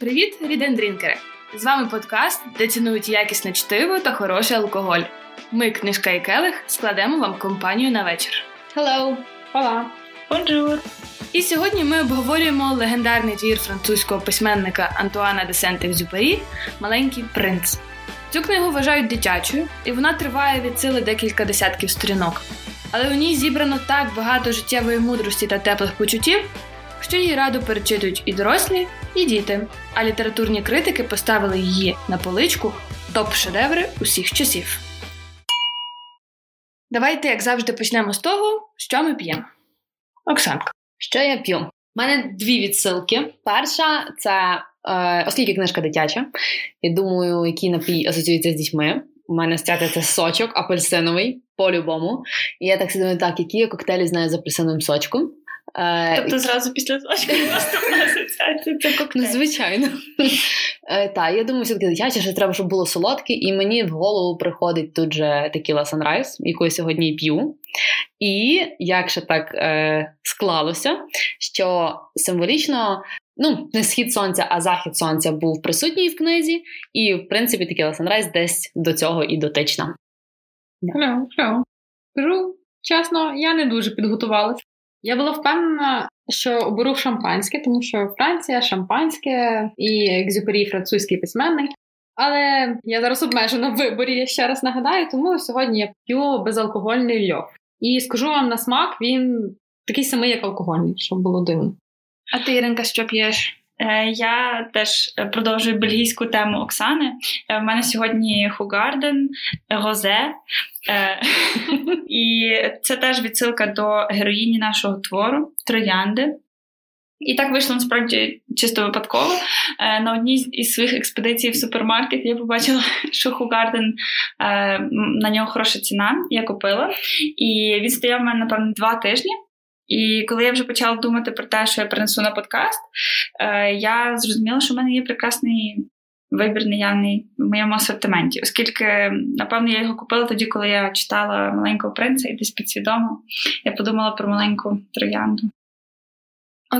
Привіт, рідендрінкери! З вами подкаст, де цінують якісне чтиво та хороший алкоголь. Ми, книжка і келих, складемо вам компанію на вечір. Hello! Hola! Bonjour! І сьогодні ми обговорюємо легендарний твір французького письменника Антуана де Сент-Екзюпері Маленький принц. Цю книгу вважають дитячою, і вона триває від сили декілька десятків сторінок. Але у ній зібрано так багато життєвої мудрості та теплих почуттів, що її радо перечитують і дорослі, і діти. А літературні критики поставили її на поличку топ-шедеври усіх часів. Давайте, як завжди, почнемо з того, що ми п'ємо. Оксанка. Що я п'ю? У мене дві відсилки. Перша це е, оскільки книжка дитяча, я думаю, який напій асоціюється з дітьми. У мене стятиться сочок апельсиновий по-любому. І я так думаю, так, які я коктейлі знаю з апельсиновим сочком. Тобто зразу після сочка наступна асоціація це коктейль. Ну, звичайно. Е, так, я думаю, все-таки дитяче, що треба, щоб було солодке, і мені в голову приходить тут же текіла Sunrise, яку я сьогодні п'ю. І як ще так е, склалося, що символічно. Ну, не схід сонця, а захід сонця був присутній в книзі, і, в принципі, Текіла Sunrise десь до цього і дотична. Кажу, чесно, я не дуже підготувалася. Я була впевнена, що оберу шампанське, тому що Франція, шампанське і екзюпері французький письменник. Але я зараз обмежена в виборі, я ще раз нагадаю, тому сьогодні я п'ю безалкогольний льох. І скажу вам на смак, він такий самий, як алкогольний, щоб було дивно. А ти, Іринка, що п'єш? Е, я теж продовжую бельгійську тему Оксани. Е, в мене сьогодні Хугарден, Розе. Е, і це теж відсилка до героїні нашого твору Троянди. І так вийшло насправді чисто випадково. На одній із своїх експедицій в супермаркет я побачила, що Хугарден на нього хороша ціна. Я купила. І він стояв в мене, напевно, два тижні. І коли я вже почала думати про те, що я принесу на подкаст, е, я зрозуміла, що в мене є прекрасний вибір наявний в моєму асортименті, оскільки, напевно, я його купила тоді, коли я читала маленького принца, і десь підсвідомо я подумала про маленьку троянду.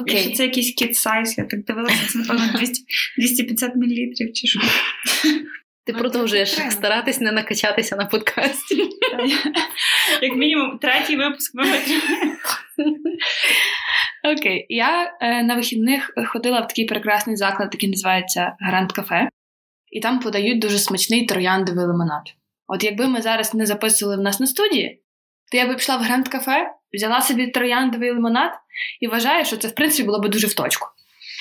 Окей. Якщо це якийсь кіт сайз, я так дивилася, це, напевно, 200, 250 мл чи що. Ти ну, продовжуєш старатись не накачатися на подкасті. Як мінімум, третій випуск ми витримаємо. Окей, я е, на вихідних ходила в такий прекрасний заклад, який називається Гранд Кафе, і там подають дуже смачний трояндовий лимонад. От якби ми зараз не записували в нас на студії, то я би пішла в Гранд Кафе, взяла собі трояндовий лимонад і вважаю, що це в принципі було б дуже в точку.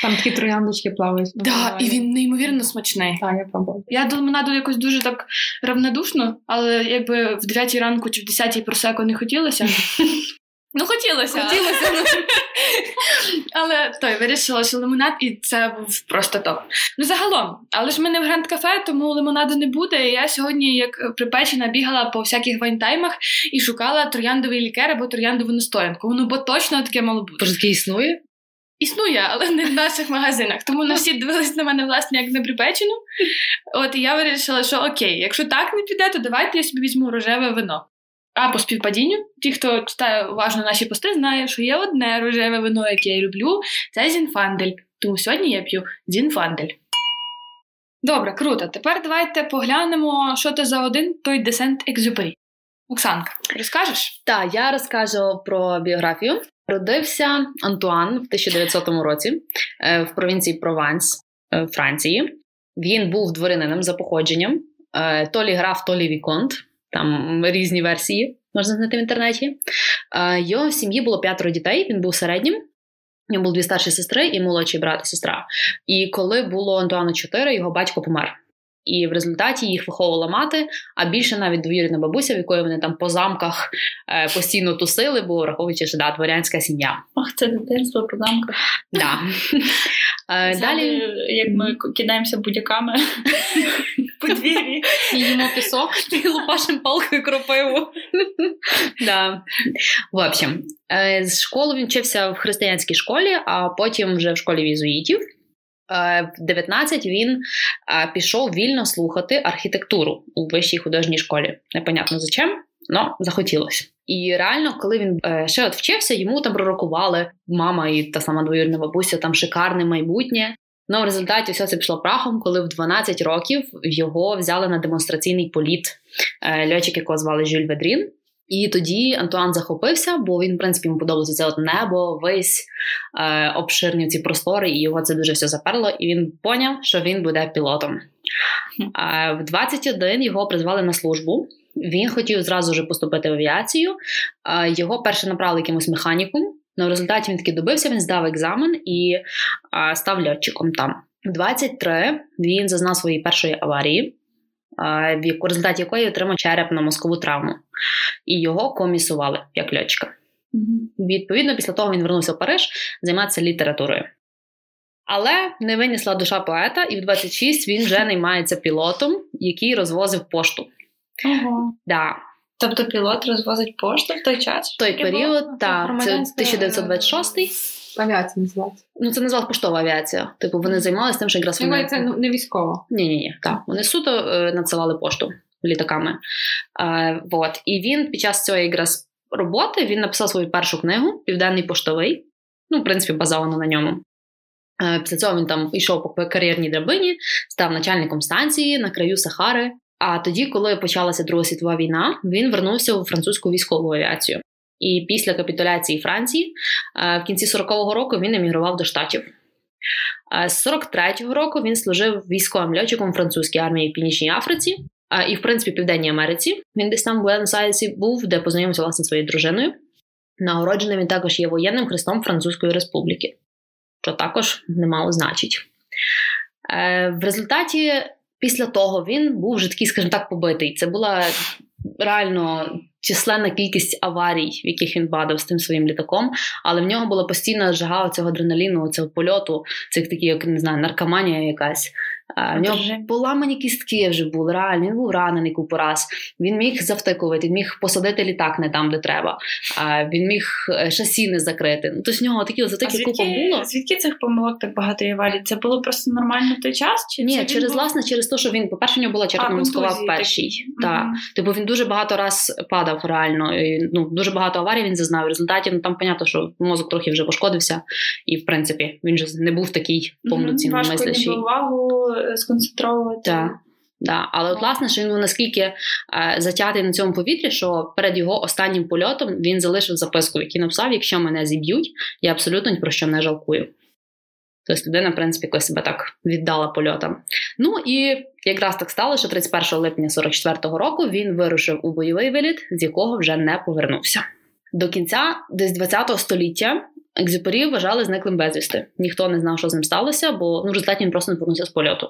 Там такі трояндочки плавають. Так, да, і він неймовірно смачний. Так, я пробувала. Я до лимонаду якось дуже так равнодушно, але якби в 9 ранку чи в 10 просеко не хотілося. Ну, хотілося. Хотілося. Але той вирішила, що лимонад, і це був просто топ. Ну, загалом, але ж ми не в гранд кафе, тому лимонаду не буде. І я сьогодні, як припечена, бігала по всяких вайнтаймах і шукала трояндовий лікер або трояндову настоянку. Ну, бо точно таке мало бути. Тож таке існує? Існує, але не в наших магазинах. Тому на всі дивились на мене, власне, як на припечену. От і я вирішила, що окей, якщо так не піде, то давайте я собі візьму рожеве вино. А по співпадінню, ті, хто читає уважно наші пости, знає, що є одне рожеве вино, яке я люблю, це Зінфандель. Тому сьогодні я п'ю Зінфандель. Добре, круто. Тепер давайте поглянемо, що це за один, той де Сент-Екзюпері. Оксанка, розкажеш? Так, я розкажу про біографію. Родився Антуан в 1900 році е, в провінції Прованс е, Франції. Він був дворянином за походженням. Е, то лі граф, то лі віконт. Там різні версії можна знайти в інтернеті. Його в сім'ї було п'ятеро дітей. Він був середнім. У нього було дві старші сестри і молодший брат і сестра. І коли було Антуану чотири, його батько помер. І в результаті їх виховувала мати, а більше навіть двоюрідна бабуся, в якої вони там по замках е, постійно тусили, бо враховуючи, що да, дворянська сім'я. Ах, це дитинство по замках. Да. Е, далі, як ми кидаємося будь-яками по двірі, їмо пісок і лупашимо палкою кропиву. да. В общем, е, з школи він вчився в християнській школі, а потім вже в школі візуїтів. Е, в 19 він е, пішов вільно слухати архітектуру у вищій художній школі. Непонятно за чим, але захотілося. І реально, коли він е, ще от вчився, йому там пророкували мама і та сама двоюрідна бабуся, там шикарне майбутнє. Ну, в результаті все це пішло прахом, коли в 12 років його взяли на демонстраційний політ льотчик, якого звали Жюль Ведрін. І тоді Антуан захопився, бо він, в принципі, йому подобалося це от небо, весь е, обширні ці простори, і його це дуже все заперло. І він поняв, що він буде пілотом. Е, в 21 його призвали на службу. Він хотів зразу ж поступити в авіацію. Е, його перше направили якимось механіком. Ну, в результаті він таки добився, він здав екзамен і е, став льотчиком там. В 23 він зазнав своєї першої аварії в результаті якої отримав черепно-мозкову травму, і його комісували як льотчика. Mm-hmm. Відповідно, після того він вернувся в Париж займатися літературою. Але не винесла душа поета, і в 26 він вже наймається пілотом, який розвозив пошту. Ого. Да. Тобто пілот розвозить пошту в той час? В той період, так, це 1926 Авіація називається. Ну, це називалась поштова авіація. Типу, вони займалися тим, що якраз вони... Це не військова. Ні, ні, ні. Так, вони суто е, надсилали пошту літаками. Е, вот. І він під час цієї якраз роботи він написав свою першу книгу Південний поштовий. Ну, в принципі, базовано на ньому. Е, після цього він там йшов по кар'єрній драбині, став начальником станції на краю Сахари. А тоді, коли почалася Друга світова війна, він вернувся у французьку військову авіацію. І після капітуляції Франції е, в кінці 40-го року він емігрував до штатів. Е, з 43-го року він служив військовим льотчиком французькій армії в Північній Африці е, і, в принципі, Південній Америці. Він десь там в Буенос-Айресі був, де познайомився власне своєю дружиною. Нагороджений він також є воєнним хрестом Французької Республіки, що також немало значить. В результаті, після того, він був вже такий, скажімо так, побитий. Це була реально численна кількість аварій, в яких він падав з тим своїм літаком, але в нього була постійна жага цього адреналіну, цього польоту, цих такі, як не знаю, наркоманія якась. В нього поламані кістки вже були, реально, він був ранений купу раз. Він міг завтикувати, він міг посадити літак не там, де треба, він міг е, шасі не закрити. Ну, Тобто в нього такі затики купа було. Звідки цих помилок так багато є валі? Це було просто нормально в той час? Чи Ні, через був... власне, через те, що він, по-перше, у нього була черепно мозкова в першій. Mm-hmm. Типу він дуже багато раз падав реально. І, ну, Дуже багато аварій він зазнав. В результаті ну, там, понятно, що мозок трохи вже пошкодився, і в принципі він же не був такий повноцінно mm-hmm. мислячий. Увагу сконцентровувати. Так. Да. Але от власне, що він був наскільки е, затятий на цьому повітрі, що перед його останнім польотом він залишив записку, який написав: якщо мене зіб'ють, я абсолютно ні про що не жалкую. Тобто людина, в принципі, якось себе так віддала польотам. Ну і якраз так стало, що 31 липня 44-го року він вирушив у бойовий виліт, з якого вже не повернувся. До кінця десь 20-го століття Екзюпері вважали зниклим безвісти. Ніхто не знав, що з ним сталося, бо ну, в результаті він просто не повернувся з польоту.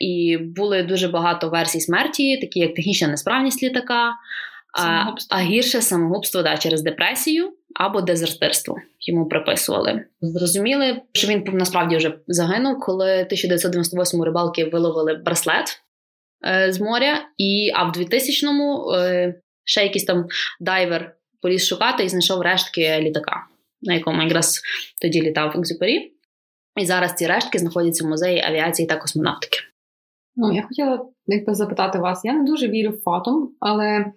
І були дуже багато версій смерті, такі як технічна несправність літака, а, а гірше самогубство да, через депресію або дезертирство йому приписували. Зрозуміли, що він насправді вже загинув, коли 1998 рибалки виловили браслет е, з моря, і а в 2000-му е, ще якийсь там дайвер поліз шукати і знайшов рештки літака, на якому якраз тоді літав Екзюпері. І зараз ці рештки знаходяться в музеї авіації та космонавтики. Ну, я хотіла якби запитати вас. Я не дуже вірю в фатум, але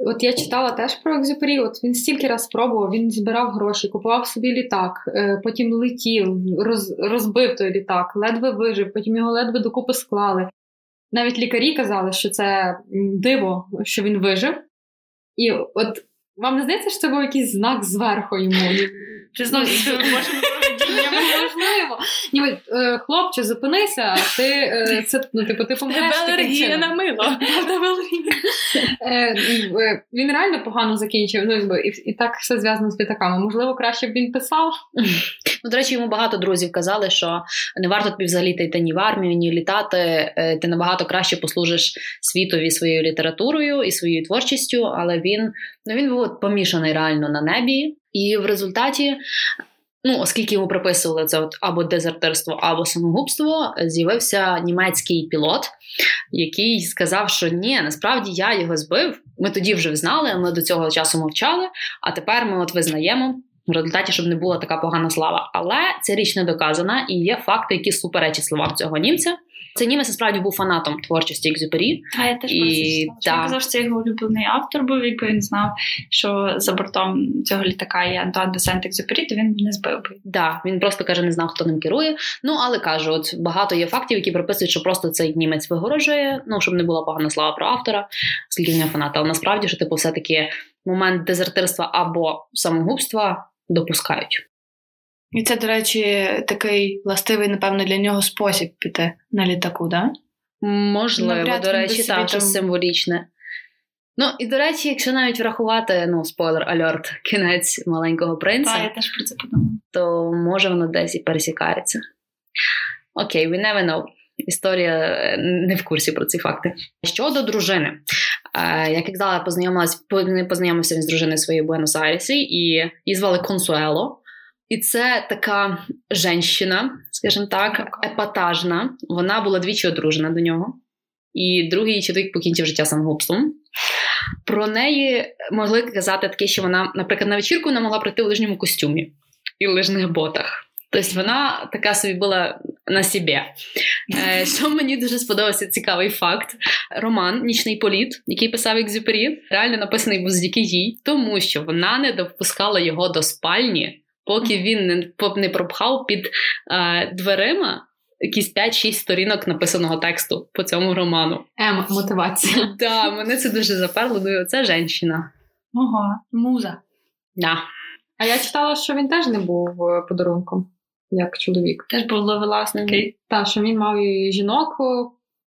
От я читала теж про екзюпері, от він стільки раз спробував, він збирав гроші, купував собі літак, е, потім летів, роз, розбив той літак, ледве вижив, потім його ледве докупи склали. Навіть лікарі казали, що це диво, що він вижив. І от вам не здається, що це був якийсь знак зверху йому? Чи знову можемо Можливо. Ніби, е, хлопче, зупинися, ти е, це ну, типу, ти помреш. алергія на мило. Е, він реально погано закінчив. Ну, і, і так все зв'язано з літаками. Можливо, краще б він писав. Ну, До речі, йому багато друзів казали, що не варто тобі взагалі йти ні в армію, ні літати. Ти набагато краще послужиш світові своєю літературою і своєю творчістю, але він ну, він був помішаний реально на небі. І в результаті Ну, оскільки йому приписували це от або дезертирство, або самогубство, з'явився німецький пілот, який сказав, що ні, насправді я його збив. Ми тоді вже знали, ми до цього часу мовчали, а тепер ми от визнаємо. В результаті, щоб не була така погана слава. Але ця річ не доказана, і є факти, які суперечать словам цього німця. Цей німець насправді був фанатом творчості Екзюпері. А я теж І це да. Він казав, що це його улюблений автор був, якби він знав, що за бортом цього літака є Антуан де Сент-Екзюпері, то він не збив би. Да, він просто каже, не знав, хто ним керує. Ну але кажу, от багато є фактів, які приписують, що просто цей німець вигорожує, ну щоб не була погана слава про автора, оскільки він є фанат. Але насправді, що типу, все таки момент дезертирства або самогубства допускають. І це, до речі, такий властивий, напевно, для нього спосіб піти на літаку, да? Можливо, Навряд до речі, там там- символічне. Ну і до речі, якщо навіть врахувати, ну спойлер альорт, кінець маленького принца, Так, я теж про це подумала. то може воно десь і пересікається. Окей, we never know. Історія е, не в курсі про ці факти. Щодо дружини, е, як я казала, познайомилась, по- познайомився він з дружиною своєї в Буенос-Айресі, і її звали Консуело. І це така женщина, скажімо так, епатажна. Вона була двічі одружена до нього, і другий чоловік покінчив життя самогубством. Про неї могли казати таке, що вона, наприклад, на вечірку вона могла прийти в лижньому костюмі і в лижних ботах. Тобто вона така собі була на собі. Е, що мені дуже сподобався цікавий факт: роман Нічний політ, який писав Екзюпері, реально написаний був завдяки їй, тому що вона не допускала його до спальні, поки він не, не пропхав під е, дверима якісь 5-6 сторінок написаного тексту по цьому роману. Ем, мотивація. Да, мене це дуже заперло. Ну, це жінка. Ого. Муза. Да. А я читала, що він теж не був е, подарунком, як чоловік. Теж був ловелас такий. Та, що він мав і жінок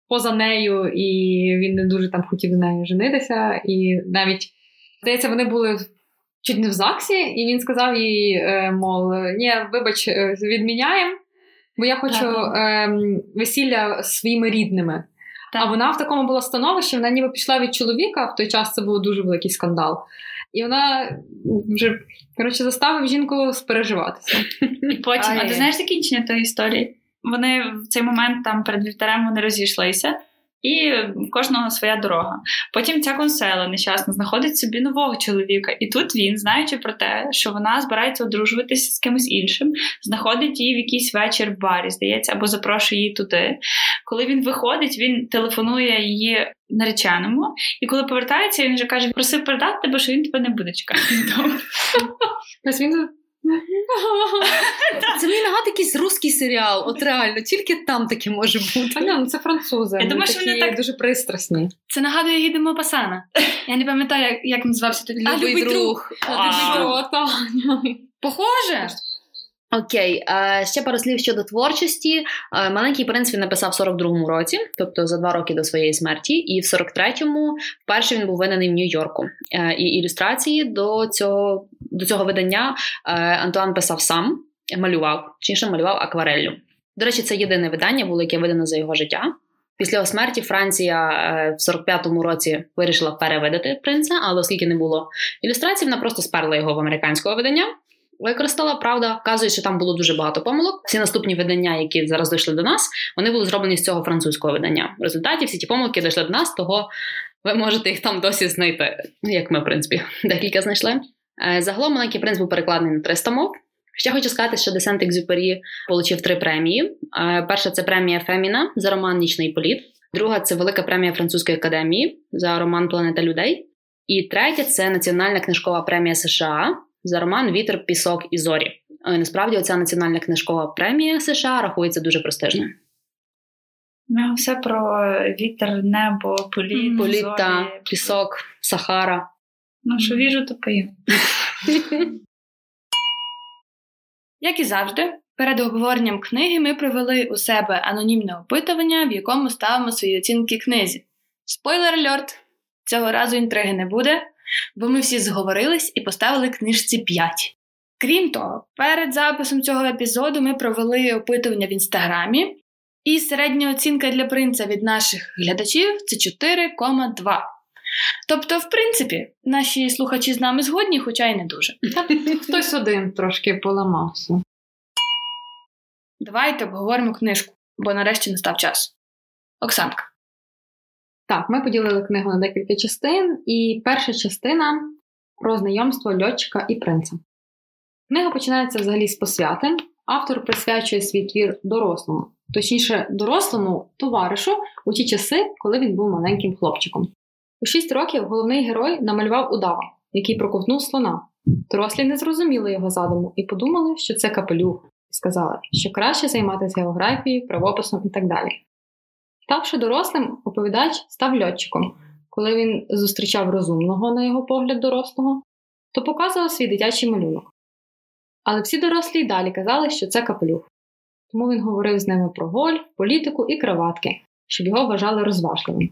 поза нею, і він не дуже там хотів з нею женитися. І навіть, здається, вони були чуть не в ЗАГСі, і він сказав їй, е, мов, ні, вибач, е, відміняємо, бо я хочу Так. е, весілля з своїми рідними. Так. А вона в такому була становищі, вона ніби пішла від чоловіка, в той час це був дуже великий скандал. І вона вже коротше заставив жінку спереживатися. І потім, а Ай-яй. ти знаєш закінчення тої історії? Вони в цей момент там перед вівтарем вони розійшлися, і в кожного своя дорога. Потім ця консела нещасна знаходить собі нового чоловіка, і тут він, знаючи про те, що вона збирається одружуватися з кимось іншим, знаходить її в якийсь вечір в барі, здається, або запрошує її туди. Коли він виходить, він телефонує її нареченому, і коли повертається, він вже каже: просив передати тебе, що він тебе не буде чекати вдома. Ось він Це мені нагадує якийсь русський серіал. От реально, тільки там таке може бути. А, ну це французи. Я думаю, що вони так- дуже пристрасні. Це нагадує Гіде Мопасана. Я не пам'ятаю, як, як називався той Любий друг. А, А. любий друг. Похоже. Окей, е, ще пару слів щодо творчості. Е, Маленький принц він написав в 42-му році, тобто за два роки до своєї смерті, і в 43-му вперше він був виданий в Нью-Йорку. Е, І ілюстрації до цього, до цього видання Антуан писав сам, малював, точніше малював аквареллю. До речі, це єдине видання було, яке видано за його життя. Після його смерті Франція в 45-му році вирішила перевидати принца, але оскільки не було ілюстрацій, вона просто сперла його в американського видання. Використала, правда, вказує, що там було дуже багато помилок. Всі наступні видання, які зараз дійшли до нас, вони були зроблені з цього французького видання. В результаті всі ті помилки дійшли до нас, того ви можете їх там досі знайти, як ми, в принципі, декілька знайшли. Е, Загалом маленький принц був перекладений на 300 мов. Ще хочу сказати, що Десент Екзюпері отримав три премії. Е, Перша це премія Феміна за роман Нічний політ. Друга це велика премія французької академії за роман Планета людей. І третя це Національна книжкова премія США за роман Вітер, пісок і зорі. Е, Насправді, оця національна книжкова премія США рахується дуже престижною. У все про вітер, небо, політ, Політа, зорі. пісок, Сахара. Ну, що віжу, то пою. Як і завжди, перед обговоренням книги ми провели у себе анонімне опитування, в якому ставимо свої оцінки книзі. Спойлер альорт! Цього разу інтриги не буде, бо ми всі зговорились і поставили книжці 5. Крім того, перед записом цього епізоду ми провели опитування в інстаграмі, і середня оцінка для принца від наших глядачів це 4,2. Тобто, в принципі, наші слухачі з нами згодні, хоча й не дуже. Хтось один трошки поламався. Давайте обговоримо книжку, бо нарешті настав час. Оксанка. Так, ми поділили книгу на декілька частин, і перша частина про знайомство льотчика і принца. Книга починається взагалі з посвяти. Автор присвячує свій твір дорослому точніше, дорослому товаришу у ті часи, коли він був маленьким хлопчиком. У шість років головний герой намалював удава, який проковтнув слона. Дорослі не зрозуміли його задуму і подумали, що це капелюх, і сказали, що краще займатися географією, правописом і так далі. Ставши дорослим, оповідач став льотчиком. Коли він зустрічав розумного, на його погляд, дорослого, то показував свій дитячий малюнок. Але всі дорослі й далі казали, що це капелюх. Тому він говорив з ними про гольф, політику і краватки, щоб його вважали розважливим.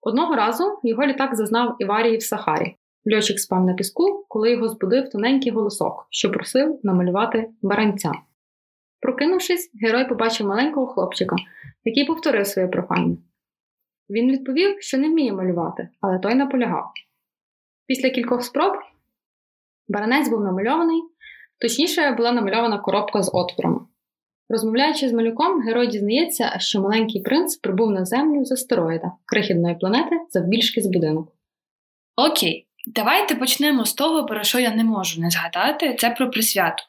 Одного разу його літак зазнав Іварії в Сахарі. Льотчик спав на піску, коли його збудив тоненький голосок, що просив намалювати баранця. Прокинувшись, герой побачив маленького хлопчика, який повторив своє прохання. Він відповів, що не вміє малювати, але той наполягав. Після кількох спроб баранець був намальований, точніше, була намальована коробка з отворами. Розмовляючи з малюком, герой дізнається, що маленький принц прибув на землю з астероїда, крихітної планети завбільшки з будинок. Окей, давайте почнемо з того, про що я не можу не згадати, це про присвяту.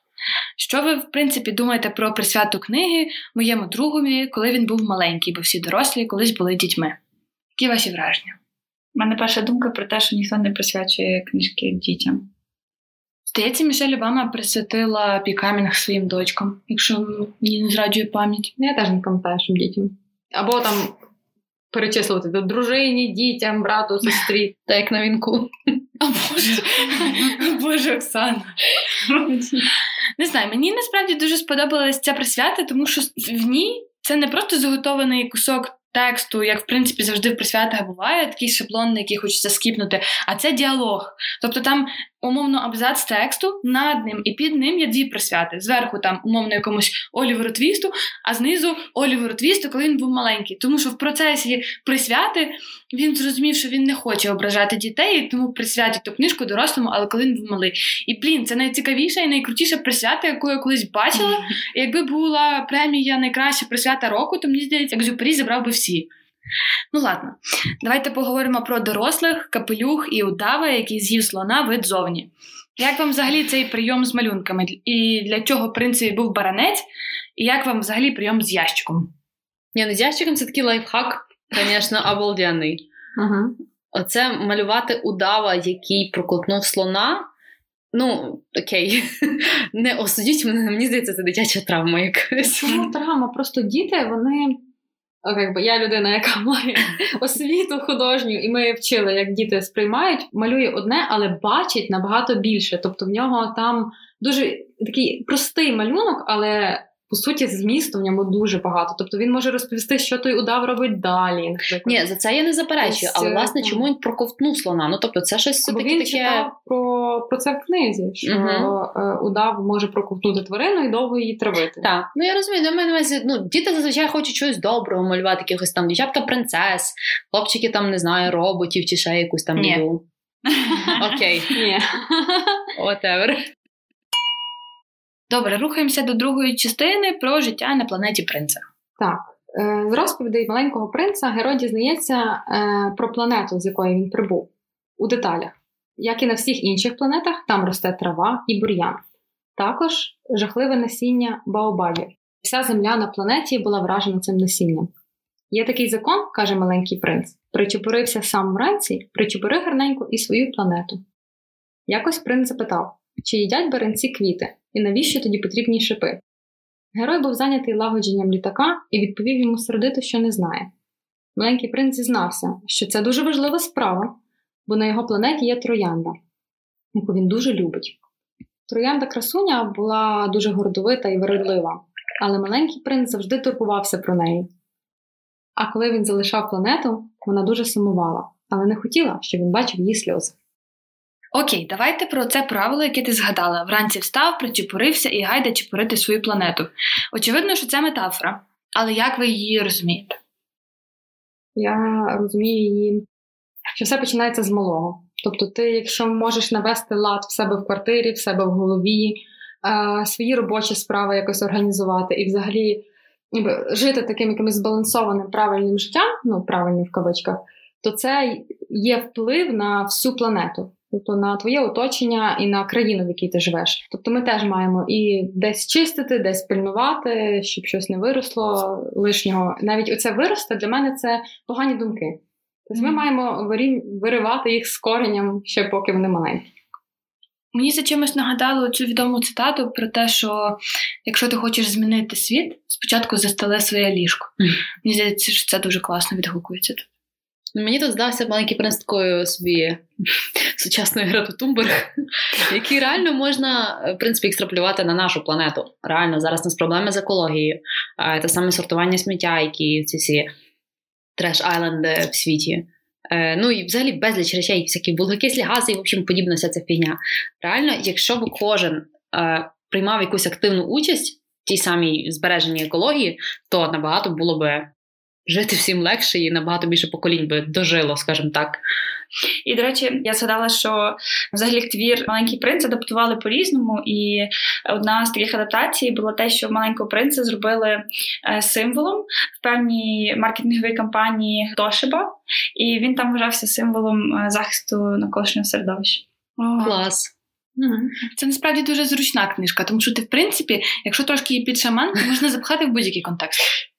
Що ви, в принципі, думаєте про присвяту книги моєму другові, коли він був маленький, бо всі дорослі колись були дітьми? Які ваші враження? У мене перша думка про те, що ніхто не присвячує книжки дітям. Здається, Мішель Обама присвятила пікамінг своїм дочкам, якщо мені не зраджує пам'ять. Ну, Я теж не пам'ятаю, щоб дітям. Або там перечислити до дружині, дітям, брату, сестрі. Та як на вінку. О Боже, Боже, Оксана. Не знаю, мені насправді дуже сподобалася ця присвята, тому що в ній це не просто заготований кусок тексту, як в принципі завжди в присвятах буває, такий шаблон, який хочеться скіпнути, а це діалог. Тобто там умовно абзац тексту, над ним і під ним є дві присвяти. Зверху там умовно якомусь Оліверу Твісту, а знизу Оліверу Твісту, коли він був маленький. Тому що в процесі присвяти він зрозумів, що він не хоче ображати дітей, і тому присвятить ту книжку дорослому, але коли він був малий. І блін, це найцікавіша і найкрутіша присвята, яку я колись бачила. І якби була премія найкраща присвята року, то мені здається, Екзюпері забрав би всі. Ну ладно, давайте поговоримо про дорослих, капелюх і удава, який з'їв слона вид зовні. Як вам взагалі цей прийом з малюнками? І для чого, в принципі, був баранець? І як вам взагалі прийом з ящиком? Ні, ну з ящиком це такий лайфхак, звісно, обалденний. Ага. Оце малювати удава, який проковтнув слона. Ну, окей, не осудіть мене, мені здається, це дитяча травма якась. Чому травма? Просто діти, вони. О, Якби я людина, яка має освіту художню, і ми вчили, як діти сприймають, малює одне, але бачить набагато більше. Тобто в нього там дуже такий простий малюнок, але по суті змісту в ньому дуже багато. Тобто він може розповісти, що той удав робить далі. Наприклад. Ні, за це я не заперечую, Ось, але е, власне, чому він проковтнув слона? Ну тобто, це щось Бо все-таки він таке. читав про, про це в книзі, що Мгм. е, удав може проковтнути тварину і довго її травити. Так, ну я розумію, до мене ну, діти зазвичай хочуть щось доброго малювати, якихось там дівчатка принцес, хлопчики там, не знаю, роботів чи ще якусь там Ні. Окей, Ні. whatever. Добре, рухаємося до другої частини про життя на планеті принца. Так. Е, З розповідей маленького принца герой дізнається е, про планету, з якої він прибув, у деталях. Як і на всіх інших планетах, там росте трава і бур'ян. Також жахливе насіння баобабів. Вся земля на планеті була вражена цим насінням. Є такий закон, каже маленький принц: причепурився сам вранці, причепури гарненько і свою планету. Якось принц запитав, чи їдять баранці квіти, і навіщо тоді потрібні шипи. Герой був зайнятий лагодженням літака і відповів йому сердито, що не знає. Маленький принц зізнався, що це дуже важлива справа, бо на його планеті є троянда, яку він дуже любить. Троянда красуня була дуже гордовита і вередлива, але маленький принц завжди турбувався про неї. А коли він залишав планету, вона дуже сумувала, але не хотіла, щоб він бачив її сльози. Окей, давайте про це правило, яке ти згадала. Вранці встав, причепурився і гайда чепурити свою планету. Очевидно, що це метафора, але як ви її розумієте? Я розумію її, що все починається з малого. Тобто, ти, якщо можеш навести лад в себе в квартирі, в себе в голові, е, свої робочі справи якось організувати і взагалі жити таким якимось збалансованим правильним життям, ну правильним в кавичках, то це є вплив на всю планету. Тобто на твоє оточення і на країну, в якій ти живеш. Тобто ми теж маємо і десь чистити, десь пильнувати, щоб щось не виросло лишнього. Навіть оце виросте для мене це погані думки. Тобто ми маємо виривати їх з коренням ще поки вони маленькі. Мені за чимось нагадало цю відому цитату про те, що якщо ти хочеш змінити світ, спочатку застеле своє ліжко. Mm. Мені здається, що це дуже класно відгукується тут. Ну, мені тут здався маленький принц такою собі сучасною Грету Тумберг, який реально можна в принципі екстраполювати на нашу планету. Реально зараз у нас проблеми з екологією, те саме сортування сміття, які ці всі треш-айленди в світі. Е, ну і взагалі безліч речей, всякі вуглекислі гази і в общем подібна вся ця фігня. Реально, якщо б кожен е, приймав якусь активну участь в тій самій збереженні екології, то набагато було би жити всім легше і набагато більше поколінь би дожило, скажімо так. І, до речі, я згадала, що взагалі твір Маленький принц адаптували по-різному. І одна з таких адаптацій було те, що маленького принца зробили е, символом в певній маркетинговій кампанії Тошиба, і він там вважався символом е, захисту навколишнього середовища. О, Клас. Це насправді дуже зручна книжка, тому що ти, в принципі, якщо трошки її підшаманити, можна запхати в будь-який контекст.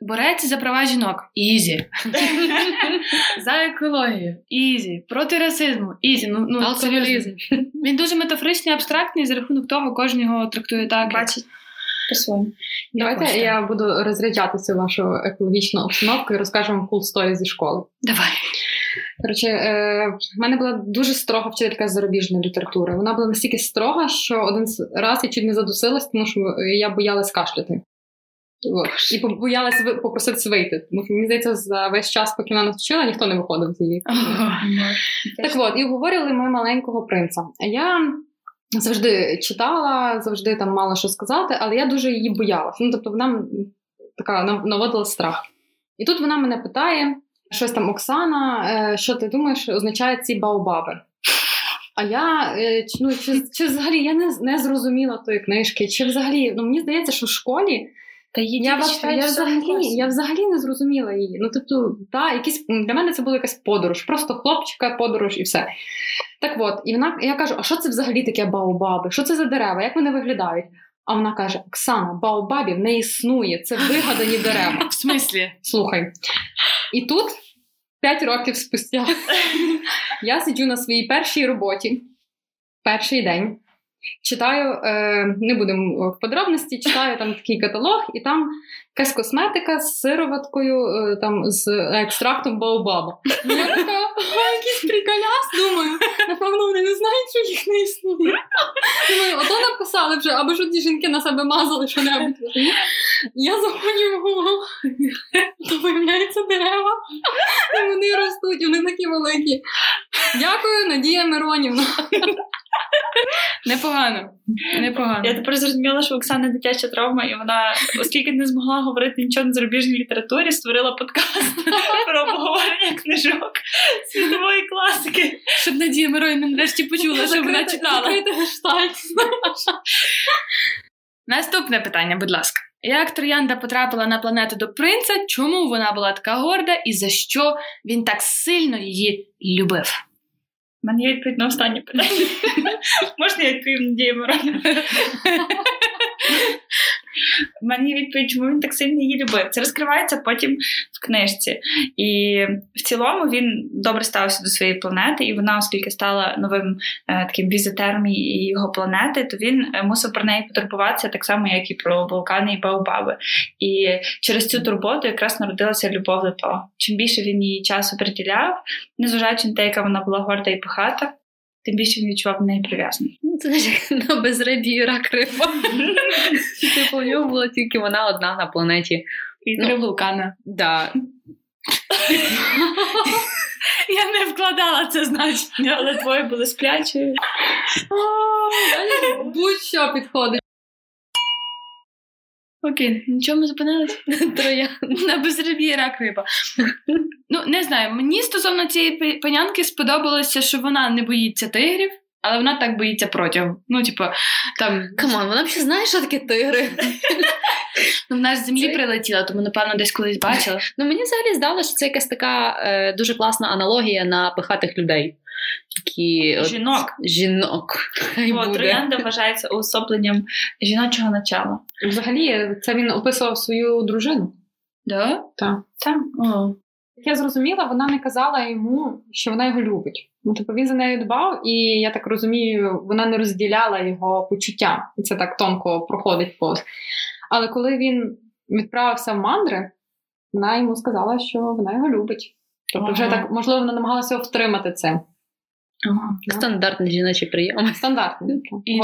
Бореться за права жінок. Easy. За екологію. Easy. Проти расизму. Easy. Ну, ну, Алкоголізм. Він дуже метафоричний, абстрактний, за рахунок того, кожен його трактує так. Бачить. Давайте я буду розряджати цю вашу екологічну обстановку і розкажу вам cool story зі школи. Давай. Коротше, е, в мене була дуже строга вчителька зарубіжної літератури. Вона була настільки строга, що один раз я чуть не задусилась, тому що я боялась кашляти. І побоялася попроситися вийти. Тому мені здається, за весь час, поки вона нас вчила, ніхто не виходив з її. Так от, і обговорювали ми маленького принца. А я завжди читала, завжди там мала що сказати, але я дуже її боялася. Ну, тобто, вона така наводила страх. І тут вона мене питає: щось там, Оксана, е, що ти думаєш, означає ці баобаби? А я е, ну, чи, чи взагалі я не не зрозуміла тої книжки, чи взагалі ну мені здається, що в школі та її я, вас, я, взагалі, я взагалі не зрозуміла її. Ну, тобто, та, якісь, для мене це була якась подорож, просто хлопчика, подорож і все. Так от, і вона я кажу: а що це взагалі таке баобаби? Що це за дерева? Як вони виглядають? А вона каже: Оксана, баобабів не існує, це вигадані дерева. В смислі? Слухай. І тут, п'ять років спустя, я сиджу на своїй першій роботі, перший день. Читаю, е, не будемо в подробності, читаю там такий каталог, і там якась косметика з сироваткою, е, там з екстрактом Баобаба. Я така, якийсь приколяс, думаю, напевно, вони не знають, що їх не існує. Думаю, ото написали вже, або ж ті жінки на себе мазали що-небудь. Я заходжу в Google, то виявляються дерева, і вони ростуть, вони такі великі. Дякую, Надія Миронівна. Непогано. Непогано. Я тепер зрозуміла, що Оксана дитяча травма, і вона, оскільки не змогла говорити нічого на зарубіжній літературі, створила подкаст про обговорення книжок світової класики. Щоб Надія Миронівна нарешті почула, що вона читала. Наступне питання, будь ласка. Як троянда потрапила на планету до принца, чому вона була така горда і за що він так сильно її любив? У мене є відповідь на останнє питання. Можна я відповім Надії Мороні? Є відповідь, чому він так сильно її любив. Це розкривається потім в книжці. І в цілому він добре ставився до своєї планети, і вона, оскільки стала новим е, таким візитером його планети, то він е, мусив про неї потурбуватися так само, як і про вулкани і Баобаби. І через цю турботу якраз народилася любов до того. Чим більше він її часу приділяв, незважаючи на те, яка вона була горда і пихата, тим більше він відчував до неї прив'язаний. Ну, це як на безребі рак риба. Типу, у нього була тільки вона одна на планеті. І три вулкана. Да. Я не вкладала це значення, але двоє були сплячі. Будь-що підходить. Окей, нічого ми зупинилися? Троя. На безребі рак риба. Ну, не знаю, мені стосовно цієї панянки сподобалося, що вона не боїться тигрів, але вона так боїться протягу. Ну, типу, там. Come on, вона взагалі знає, що таке тигри. Ну, вона ж з землі прилетіла, тому, напевно, десь колись бачила. Ну, мені взагалі здалося, що це якась така е, дуже класна аналогія на пихатих людей. Які от, Жінок. жінок. Бо троянда вважається уособленням жіночого начала. Взагалі, це він описував свою дружину. Да? Так. Там О. Як я зрозуміла, вона не казала йому, що вона його любить. Ну, типу, він за нею дбав, і я так розумію, вона не розділяла його почуття. Це так тонко проходить повз. Але коли він відправився в мандри, вона йому сказала, що вона його любить. Тобто, вже так, можливо, вона намагалася втримати це. Ага. Стандартний жіночий прийом. Стандартно. І-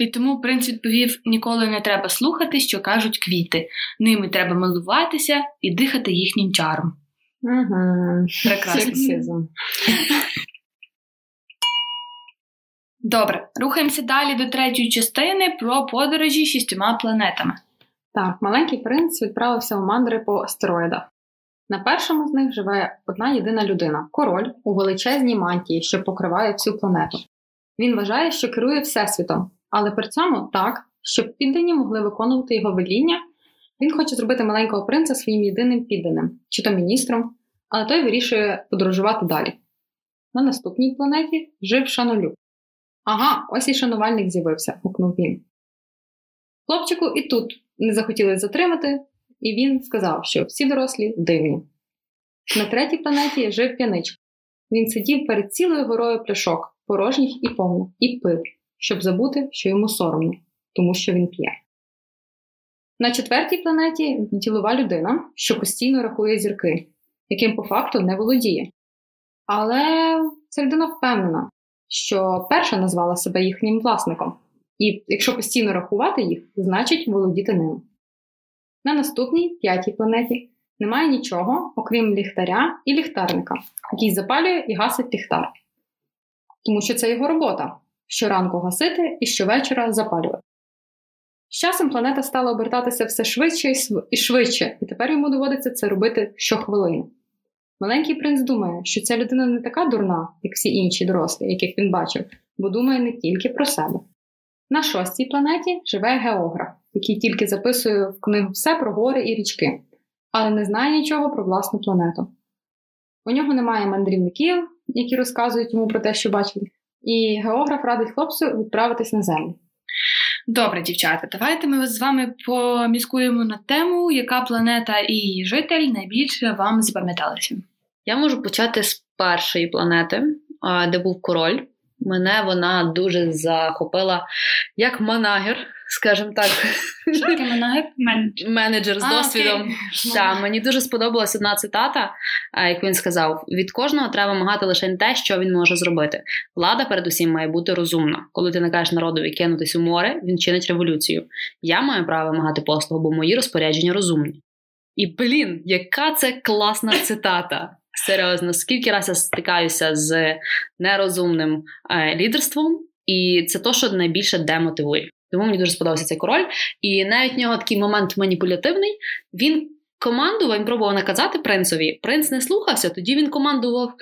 І тому принц відповів: ніколи не треба слухати, що кажуть квіти. Ними треба милуватися і дихати їхнім чаром. Угу. Прекрасно. Добре, рухаємося далі до третьої частини про подорожі шістьма планетами. Так, маленький принц відправився у мандри по астероїдах. На першому з них живе одна єдина людина король у величезній мантії, що покриває всю планету. Він вважає, що керує Всесвітом, але при цьому так, щоб піддані могли виконувати його веління. Він хоче зробити маленького принца своїм єдиним підданим, чи то міністром, але той вирішує подорожувати далі. На наступній планеті жив Шанолю. Ага, ось і шанувальник з'явився, гукнув він. Хлопчику і тут не захотіли затримати, і він сказав, що всі дорослі дивні. На третій планеті жив п'яничка. Він сидів перед цілою горою пляшок, порожніх і повних, і пив, щоб забути, що йому соромно, тому що він п'є. На четвертій планеті ділова людина, що постійно рахує зірки, яким по факту не володіє. Але ця людина впевнена, що перша назвала себе їхнім власником, і якщо постійно рахувати їх, значить володіти ним. На наступній п'ятій планеті немає нічого, окрім ліхтаря і ліхтарника, який запалює і гасить ліхтар. Тому що це його робота щоранку гасити і щовечора запалювати. З часом планета стала обертатися все швидше і швидше, і тепер йому доводиться це робити щохвилини. Маленький принц думає, що ця людина не така дурна, як всі інші дорослі, яких він бачив, бо думає не тільки про себе. На шостій планеті живе географ, який тільки записує в книгу все про гори і річки, але не знає нічого про власну планету. У нього немає мандрівників, які розказують йому про те, що бачили, і географ радить хлопцю відправитись на землю. Добре, дівчата, давайте ми з вами поміскуємо на тему, яка планета і її житель найбільше вам запам'яталися. Я можу почати з першої планети, де був король. Мене вона дуже захопила як манагер, скажімо так, Що таке Манагер? менеджер. менеджер з А, досвідом. окей. Мені дуже сподобалася одна цитата, а, як він сказав: від кожного треба вимагати лише те, що він може зробити. Влада, передусім, має бути розумна. Коли ти накажеш народові кинутись у море, він чинить революцію. Я маю право вимагати послугу, бо мої розпорядження розумні. І блін, яка це класна цитата! Серйозно, скільки раз я стикаюся з нерозумним е, лідерством, і це то, що найбільше демотивує. Тому мені дуже сподобався цей король. І навіть в нього такий момент маніпулятивний. Він командував, він пробував наказати принцові. Принц не слухався, тоді він командував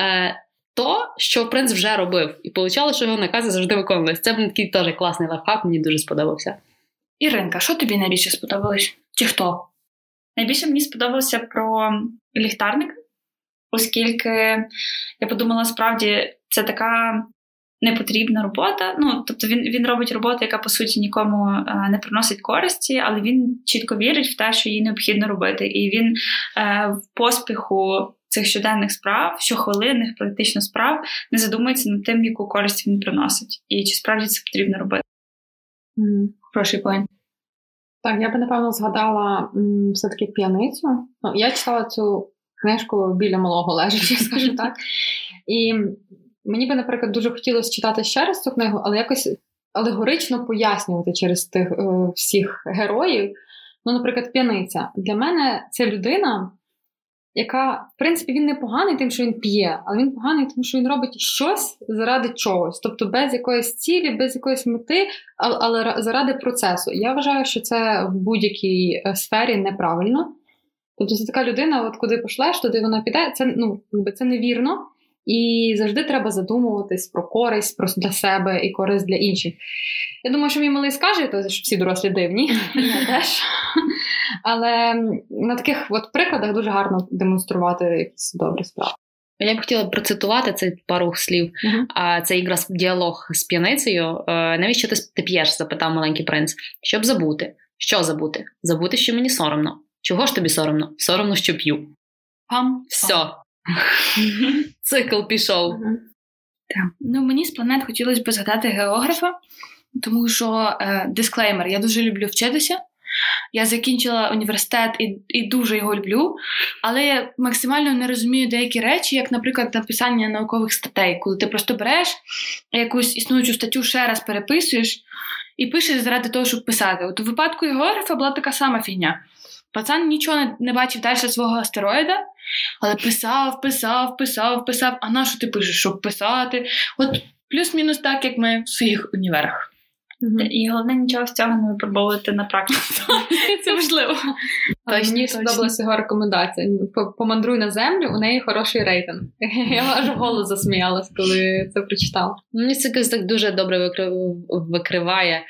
е, то, що принц вже робив. І получало, що його накази завжди виконувалися. Це був такий теж класний лайфхак, мені дуже сподобався. Іринка, що тобі найбільше сподобалось? Чи хто? Найбільше мені сподобався про ліхтарник, оскільки я подумала, справді це така непотрібна робота. Ну, тобто він, він робить роботу, яка по суті нікому е, не приносить користі, але він чітко вірить в те, що їй необхідно робити. І він е, в поспіху цих щоденних справ, щохвилинних практично справ, не задумується над тим, яку користь він приносить, і чи справді це потрібно робити. Прошу поінь. Так, я би напевно згадала все-таки п'яницю. Ну, я читала цю книжку біля малого лежачи, скажу так. І мені би, наприклад, дуже хотілося читати ще раз цю книгу, але якось алегорично пояснювати через тих е, всіх героїв. Ну, наприклад, п'яниця. Для мене це людина, яка, в принципі, він не поганий тим, що він п'є, але він поганий, тому що він робить щось заради чогось, тобто без якоїсь цілі, без якоїсь мети, але заради процесу. Я вважаю, що це в будь-якій е, сфері неправильно. Тобто це така людина, от куди пошлеш, туди вона піде. Це ну якби це невірно. І завжди треба задумуватись про користь про для себе і користь для інших. Я думаю, що мій малий скаже, то, що всі дорослі дивні. Я теж. Але на таких от прикладах дуже гарно демонструвати якісь добрі справи. Я б хотіла процитувати цей пару слів. А це якраз діалог з п'яницею. Е, Навіщо ти п'єш? запитав маленький принц. Щоб забути. Що забути? Забути, що мені соромно. Чого ж тобі соромно? Соромно, що п'ю. Пам. Все. Цикл пішов. Так. Ну, мені з планет хотілося б згадати географа, тому що е, дисклеймер, я дуже люблю вчитися. Я закінчила університет і, і дуже його люблю, але я максимально не розумію деякі речі, як, наприклад, написання наукових статей, коли ти просто береш якусь існуючу статтю ще раз переписуєш і пишеш заради того, щоб писати. От у випадку географа була така сама фігня. Пацан нічого не, бачив далі свого астероїда, але писав, писав, писав, писав. А на що ти пишеш? Щоб писати? От плюс-мінус так, як ми в своїх універах. Мгм. І головне нічого з цього не випробовувати на практиці. Це важливо. Точно, Мені сподобалася його рекомендація. Помандруй на землю, у неї хороший рейтинг. Я аж голос засміялась, коли це прочитала. Мені це якось так дуже добре викриває.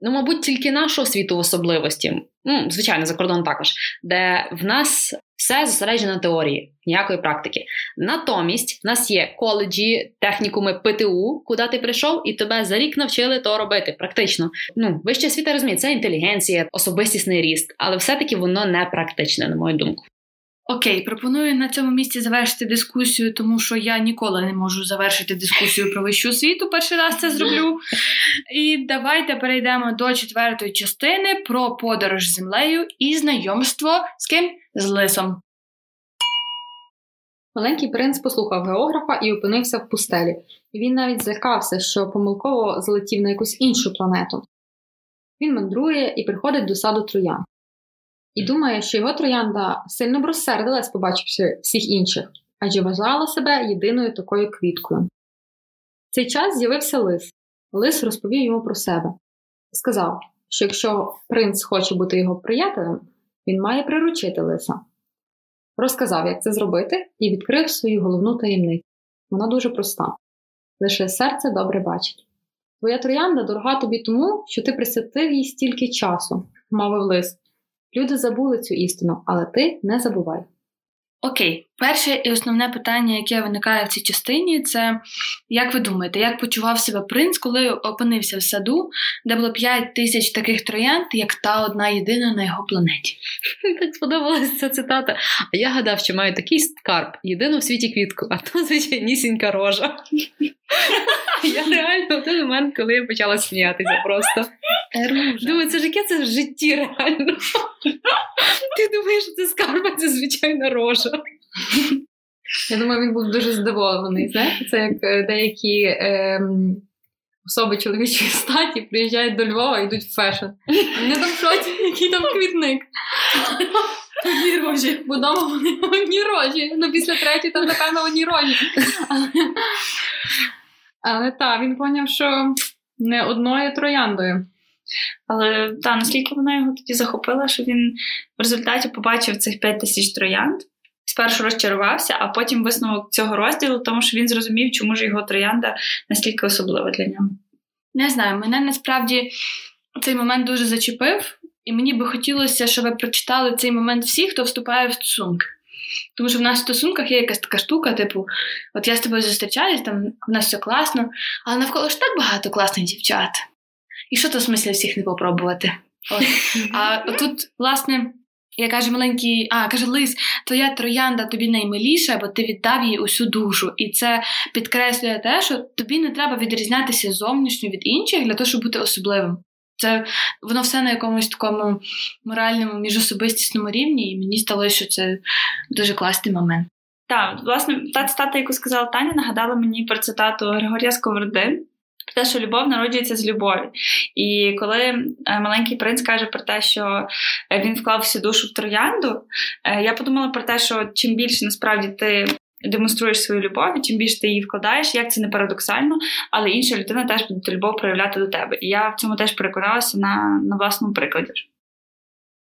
Ну, мабуть, тільки нашу освіту в особливості. Ну, звичайно, за кордон також, де в нас все зосереджено на теорії, ніякої практики. Натомість в нас є коледжі, технікуми ПТУ, куди ти прийшов, і тебе за рік навчили то робити. Практично. Ну, вища освіта розуміє, це інтелігенція, особистісний ріст, але все-таки воно не практичне, на мою думку. Окей, пропоную на цьому місці завершити дискусію, тому що я ніколи не можу завершити дискусію про вищу освіту. Перший раз це зроблю. І давайте перейдемо до четвертої частини про подорож землею і знайомство з ким? З лисом. Маленький принц послухав географа і опинився в пустелі. Він навіть злякався, що помилково злетів на якусь іншу планету. Він мандрує і приходить до саду троян. І думає, що його троянда сильно б розсердилась, побачивши всіх інших, адже вважала себе єдиною такою квіткою. В цей час з'явився лис. Лис розповів йому про себе сказав, що якщо принц хоче бути його приятелем, він має приручити лиса. Розказав, як це зробити, і відкрив свою головну таємницю. Вона дуже проста. Лише серце добре бачить. Твоя троянда дорога тобі тому, що ти присвятив їй стільки часу, мовив лис. Люди забули цю істину, але ти не забувай. Окей, перше і основне питання, яке виникає в цій частині, це як ви думаєте, як почував себе принц, коли опинився в саду, де було 5 тисяч таких троянд, як та одна єдина на його планеті? Так сподобалася ця цитата. А я гадав, що маю такий скарб, єдину в світі квітку, а то звичайнісінька рожа. Я реально в той момент, коли я почала сміятися просто. Думаю, це ж яке це в житті реально. Ти думаєш, що це скарб, а це звичайна рожа. Я думаю, він був дуже здивований. Знаєте, це як е, деякі ем, особи чоловічої статі приїжджають до Львова і йдуть в фешн. Вони там в шоці, який там квітник. Одні рожі. Бо дома вони одні рожі. Ну, після третьої там, напевно, одні рожі. Але, але так, він поняв, що не одною трояндою. Але та, наскільки вона його тоді захопила, що він в результаті побачив цих 5 тисяч троянд. Спершу розчарувався, а потім висновок цього розділу, тому що він зрозумів, чому ж його троянда настільки особлива для нього. Не знаю, мене насправді цей момент дуже зачепив, і мені би хотілося, щоб ви прочитали цей момент всі, хто вступає в стосунки. Тому що в нас в стосунках є якась така штука, типу, от я з тобою зустрічаюсь, там в нас все класно, але навколо ж так багато класних дівчат. І що то в смислі всіх не попробувати? От. А тут, власне, я каже маленький, а каже Лис, твоя троянда тобі наймиліша, бо ти віддав їй усю душу. І це підкреслює те, що тобі не треба відрізнятися зовнішньо від інших для того, щоб бути особливим. Це воно все на якомусь такому моральному, міжособистісному рівні, і мені здалося, що це дуже класний момент. Так, власне, та цитата, яку сказала Таня, нагадала мені про цитату Григорія Сковороди. Про те, що любов народжується з любові. І коли е, маленький принц каже про те, що е, він вклав всю душу в троянду, е, я подумала про те, що чим більше насправді ти демонструєш свою любов, і чим більше ти її вкладаєш, як це не парадоксально, але інша людина теж буде любов проявляти до тебе. І я в цьому теж переконалася на, на власному прикладі.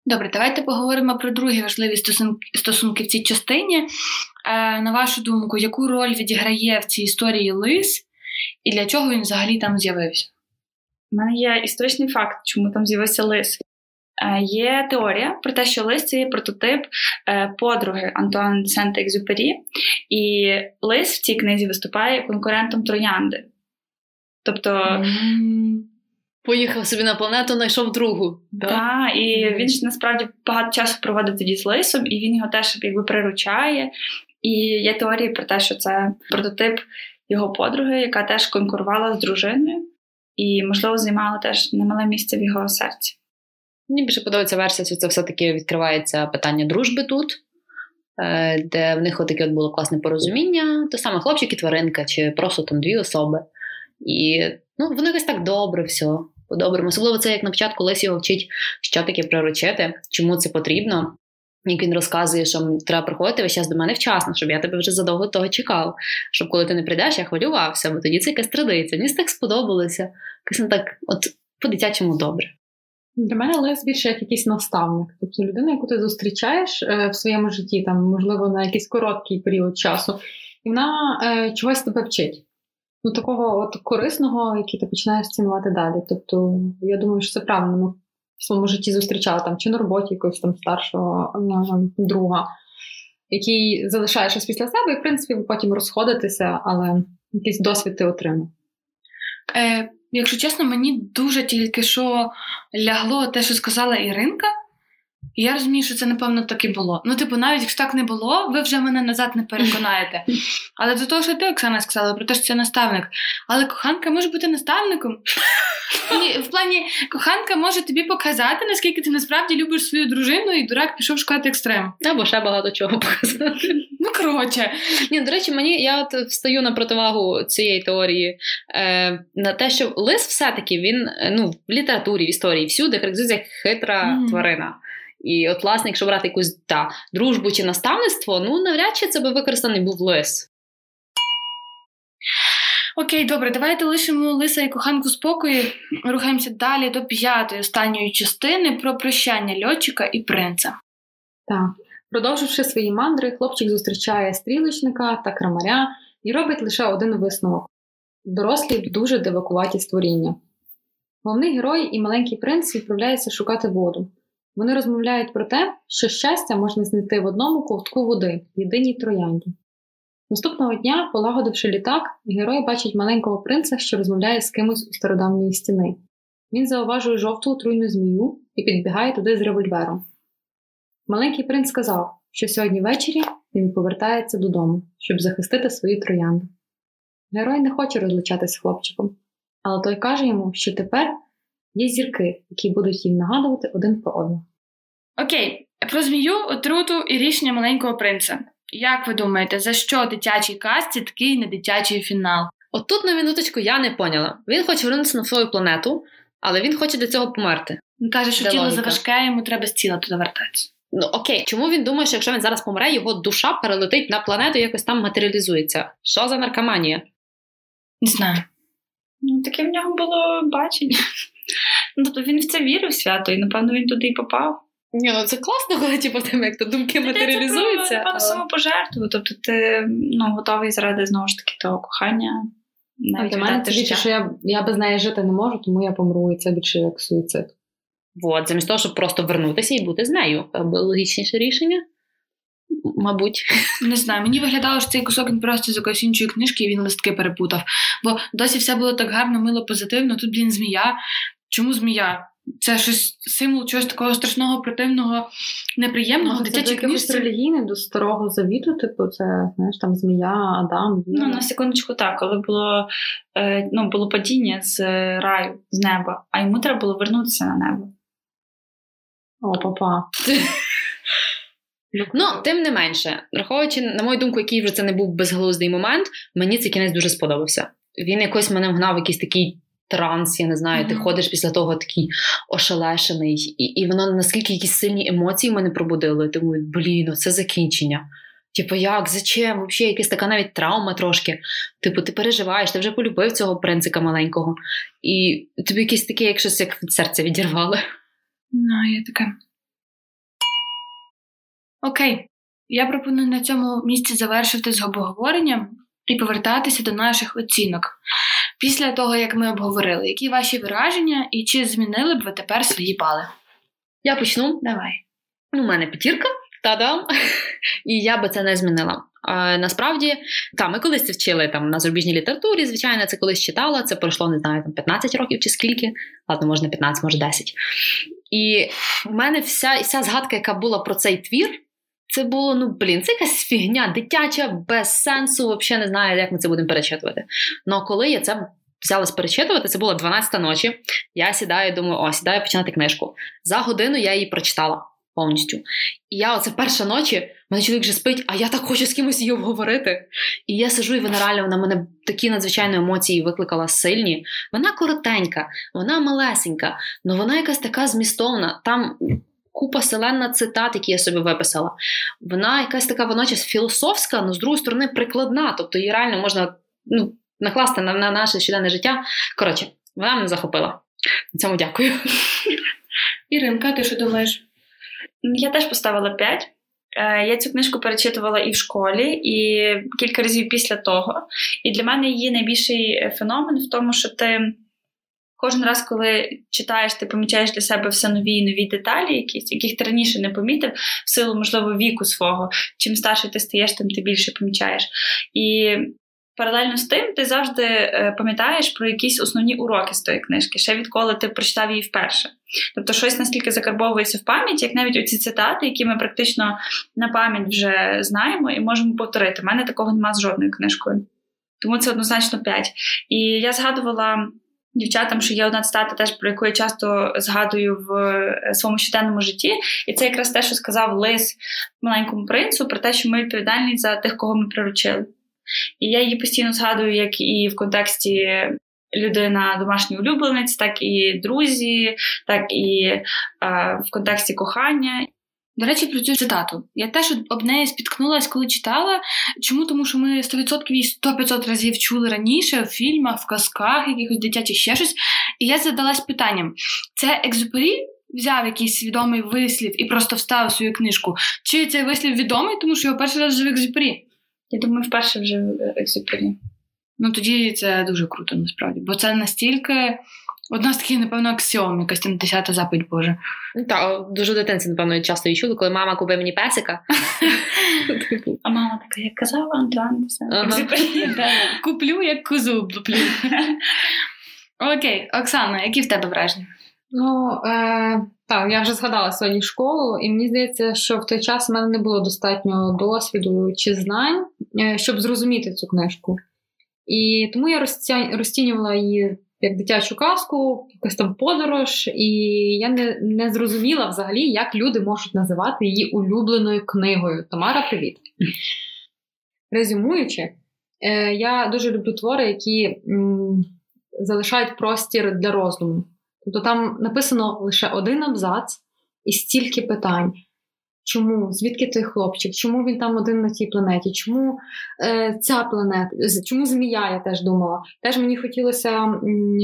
Добре, давайте поговоримо про другі важливі стосунки, стосунки в цій частині. Е, на вашу думку, яку роль відіграє в цій історії лис, і для чого він взагалі там з'явився? У мене є історичний факт, чому там з'явився лис. Е, є теорія про те, що лис це є прототип е, подруги Антуана де Сент-Екзюпері, і лис в цій книзі виступає конкурентом троянди. Тобто. Поїхав собі на планету, знайшов другу. Так, да, і він ж насправді багато часу проводить тоді з лисом, і він його теж якби приручає. І є теорії про те, що це прототип його подруги, яка теж конкурувала з дружиною, і, можливо, займала теж немале місце в його серці. Мені більше подобається версія, що це все-таки відкривається питання дружби тут, е, де в них отаке от було класне порозуміння, то саме хлопчик і тваринка, чи просто там дві особи. І ну, воно якось так добре все. По-доброму. Особливо це як на початку Лесь його вчить, що таке приручити, чому це потрібно. Як він розказує, що треба приходити весь час до мене вчасно, щоб я тебе вже задовго того чекав. Щоб коли ти не прийдеш, я хвилювався, бо тоді це якась традиція. Мені так сподобалося. Якось так, от по-дитячому добре. Для мене лис більше як якийсь наставник. Тобто людина, яку ти зустрічаєш е, в своєму житті, там, можливо, на якийсь короткий період часу, і вона е, чогось тебе вчить. Ну, такого от корисного, який ти починаєш цінувати далі. Тобто, я думаю, що це правильно. В своєму житті зустрічала там чи на роботі якогось там старшого ну, друга, який залишає щось після себе, і в принципі ви потім розходитеся, але якийсь досвід ти отримав. Е, Якщо чесно, мені дуже тільки що лягло те, що сказала Іринка. І я розумію, що це, напевно, так і було. Ну, типу, навіть якщо так не було, ви вже мене назад не переконаєте. Але до того, що ти, Оксана, сказала, про те, що це наставник. Але коханка може бути наставником. І В плані, коханка може тобі показати, наскільки ти насправді любиш свою дружину, і дурак пішов шукати екстрем. Або ще багато чого показати. Ну, коротше. Ні, До речі, мені я от встаю на противагу цієї теорії е, на те, що лис все-таки він ну, в літературі, в історії всюди характеризується як хитра mm. тварина. І, от, власне, якщо брати якусь та, дружбу чи наставництво, ну навряд чи це би використаний був лис. Окей, добре, давайте лишимо лиса і коханку спокою. Рухаємося далі до п'ятої останньої частини про прощання льотчика і принца. Так. Продовживши свої мандри, хлопчик зустрічає стрілочника та крамаря і робить лише один висновок: дорослі дуже дивакуваті створіння. Головний герой і маленький принц відправляються шукати воду. Вони розмовляють про те, що щастя можна знайти в одному ковтку води, єдиній троянді. Наступного дня, полагодивши літак, герой бачить маленького принца, що розмовляє з кимось у стародавньої стіни. Він зауважує жовту отруйну змію і підбігає туди з револьвером. Маленький принц сказав, що сьогодні ввечері він повертається додому, щоб захистити свої троянди. Герой не хоче розлучатись з хлопчиком, але той каже йому, що тепер Є зірки, які будуть їм нагадувати один про одного. Окей, про змію, отруту і рішення маленького принца. Як ви думаєте, за що дитячій казці такий недитячий фінал? От тут на минуточку я не поняла. Він хоче вернутися на свою планету, але він хоче для цього померти. Він каже, що Де тіло логіка? заважке, йому треба з тіла туди вертатися. Ну окей, чому він думає, що якщо він зараз помре, його душа перелетить на планету і якось там матеріалізується? Що за наркоманія? Не знаю. Ну, Таке в нього було бачення. Ну, Тобто він в це вірив свято, і напевно він туди і попав. Ні, ну це класно, коли типу, тебе як то думки матеріалізуються. Це напевно самопожертву. Тобто ти ну, готовий заради знову ж таки того кохання. Навіть для мене це більше, що я я без неї жити не можу, тому я помру, і це більше як суїцид. От, замість того, щоб просто вернутися і бути з нею. Це логічніше рішення. Мабуть, не знаю. Мені виглядало, що цей кусок він просто з якоїсь іншої книжки і він листки перепутав. Бо досі все було так гарно, мило, позитивно. Тут, блін, змія. Чому змія? Це щось символ чогось такого страшного, противного, неприємного. Дитячі книжці. релігійне до старого завіту, типу, це знаєш, там змія, Адам. Є. Ну, на секундочку, так, коли було е, ну, було падіння з раю, з неба, а йому треба було вернутися на небо. О, папа. Ну, тим не менше, враховуючи, на мою думку, який вже це не був безглуздий момент, мені цей кінець дуже сподобався. Він якось мене вгнав якийсь такий транс, я не знаю, mm-hmm. ти ходиш після того такий ошелешений, і і воно наскільки якісь сильні емоції в мене пробудили. Тому, блін, це закінчення. Типу, як, зачем? Взагалі, якась така навіть травма трошки. Типу, ти переживаєш, ти вже полюбив цього принцика маленького, і тобі якесь таке, як щось як від серця відірвали. Ну, є таке. Окей, я пропоную на цьому місці завершити з обговоренням і повертатися до наших оцінок. Після того, як ми обговорили, які ваші враження і чи змінили б ви тепер свої бали? Я почну. Давай. У мене п'ятірка, та-дам! І я би це не змінила. А, насправді, та, ми колись це вчили там на зарубіжній літературі, звичайно, це колись читала. Це пройшло, не знаю, там 15 років чи скільки, ладно, може 15, може 10. І в мене вся, вся згадка, яка була про цей твір, це було, ну блін, це якась фігня, дитяча, без сенсу. Взагалі не знаю, як ми це будемо перечитувати. Ну коли я це взялась перечитувати, це було 12 ночі. Я сідаю, думаю, о, сідаю починати книжку. За годину я її прочитала повністю. І я оце перша ночі, мене чоловік вже спить, а я так хочу з кимось її обговорити. І я сижу, і вона реально вона мене такі надзвичайні емоції викликала сильні. Вона коротенька, вона малесенька, але вона якась така змістовна. Там купа селена цитат, які я собі виписала. Вона якась така водночас філософська, але з другої сторони прикладна. Тобто її реально можна ну, накласти на, на наше щоденне життя. Коротше, вона мене захопила. На цьому дякую. Іринка, ти що думаєш? Я теж поставила 5. Я цю книжку перечитувала і в школі, і кілька разів після того. І для мене її найбільший феномен в тому, що ти кожен раз, коли читаєш, ти помічаєш для себе все нові і нові деталі, якісь, яких ти раніше не помітив, в силу, можливо, віку свого. Чим старше ти стаєш, тим ти більше помічаєш. І Паралельно з тим, ти завжди е, пам'ятаєш про якісь основні уроки з тої книжки, ще відколи ти прочитав її вперше. Тобто, щось настільки закарбовується в пам'яті, як навіть оці цитати, які ми практично на пам'ять вже знаємо і можемо повторити. У мене такого нема з жодною книжкою. Тому це однозначно 5. І я згадувала дівчатам, що є одна цитата, теж про яку я часто згадую в е, своєму щоденному житті. І це якраз те, що сказав Лис маленькому принцу, про те, що ми відповідальні за тих, кого ми приручили. І я її постійно згадую, як і в контексті людина домашній улюбленець, так і друзі, так і е, в контексті кохання. До речі, про цю цитату. Я теж об неї спіткнулася, коли читала. Чому? Тому що ми 100% і 100-500 разів чули раніше в фільмах, в казках, якихось дитячих ще щось. І я задалась питанням: це екзупері взяв якийсь свідомий вислів і просто вставив свою книжку? Чи цей вислів відомий, тому що його перший раз жив екзюпері? Я думаю, вперше вже екзюпері. Ну тоді це дуже круто, насправді. Бо це настільки. Одна з таких, напевно, аксіом, якась там десята заповідь Божа. Ну, так, дуже дитинці, напевно, часто і чули, коли мама купує мені песика. А мама така, як казала Антуан, Куплю, як козу облуплю. Окей, Оксана, які в тебе враження? Ну, е, так, я вже згадала сьогодні школу, і мені здається, що в той час в мене не було достатньо досвіду чи знань, е, щоб зрозуміти цю книжку. І тому я розцінювала її як дитячу казку, якась там подорож, і я не не зрозуміла взагалі, як люди можуть називати її улюбленою книгою. Тамара, привіт. Резюмуючи, е, я дуже люблю твори, які залишають простір для роздуму. Тобто там написано лише один абзац і стільки питань. Чому? Звідки той хлопчик? Чому він там один на цій планеті? Чому е, ця планета? Чому Змія, я теж думала? Теж мені хотілося м,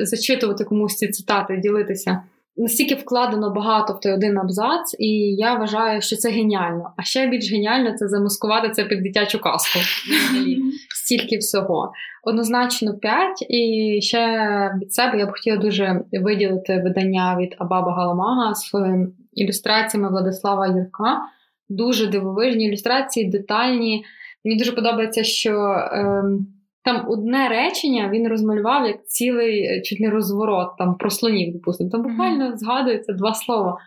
зачитувати комусь ці цитати, ділитися. Настільки вкладено багато в той один абзац, і я вважаю, що це геніально. А ще більш геніально це замаскувати це під дитячу казку. Стільки всього. Однозначно 5. І ще від себе я б хотіла дуже виділити видання від Абаба Галамага з ілюстраціями Владислава Юрка. Дуже дивовижні ілюстрації, детальні. Мені дуже подобається, що. Е, там одне речення він розмалював як цілий чуть не розворот там про слонів, допустимо. Там буквально mm-hmm. згадується два слова.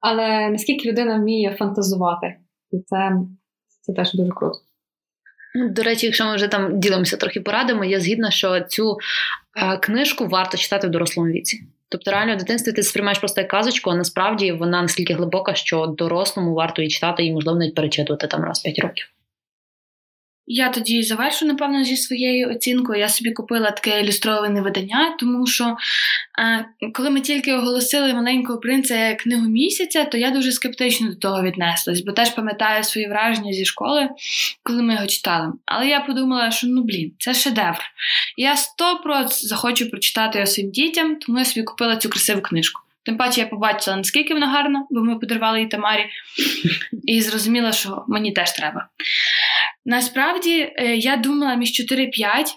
Але наскільки людина вміє фантазувати, і це, це теж дуже круто. Ну, до речі, якщо ми вже там ділимося трохи порадами, я згідна, що цю е, книжку варто читати в дорослому віці. Тобто, реально в дитинстві ти сприймаєш просто як казочку, а насправді вона наскільки глибока, що дорослому варто її читати і, можливо, навіть перечитувати там раз п'ять років. Я тоді завершу, напевно, зі своєю оцінкою. Я собі купила таке ілюстроване видання, тому що е, коли ми тільки оголосили маленького принца як книгу місяця, то я дуже скептично до того віднеслась, бо теж пам'ятаю свої враження зі школи, коли ми його читали. Але я подумала, що ну блін, це шедевр. Я сто захочу прочитати його своїм дітям, тому я собі купила цю красиву книжку. Тим паче я побачила, наскільки вона гарна, бо ми подарували її Тамарі, і зрозуміла, що мені теж треба. Насправді, е, я думала між 4-5,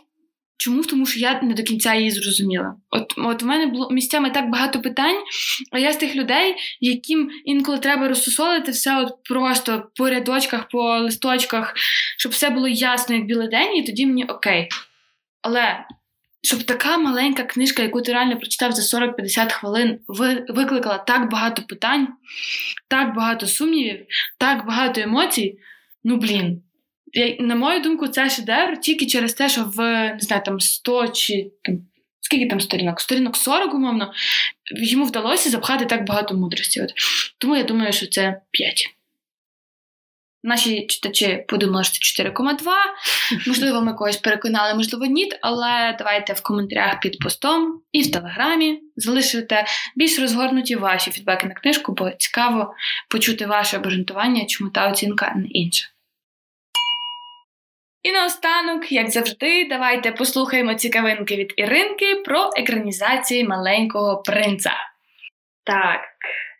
Чому? Тому що я не до кінця її зрозуміла. От от в мене було місцями так багато питань, а я з тих людей, яким інколи треба розсусолити все от просто по рядочках, по листочках, щоб все було ясно, як білий день, і тоді мені окей. Але щоб така маленька книжка, яку ти реально прочитав за 40-50 хвилин, викликала так багато питань, так багато сумнівів, так багато емоцій. Ну блін. На мою думку, це шедевр тільки через те, що в не знаю, там 100 чи там, скільки там сторінок? Сторінок 40, умовно, йому вдалося запхати так багато мудрості. От. Тому я думаю, що це 5. Наші читачі подумали, що це 4,2. Можливо, ми когось переконали, можливо, ні. Але давайте в коментарях під постом і в телеграмі залишите більш розгорнуті ваші фідбеки на книжку, бо цікаво почути ваше обґрунтування, чому та оцінка не інша. І наостанок, як завжди, давайте послухаємо цікавинки від Іринки про екранізації маленького принца. Так,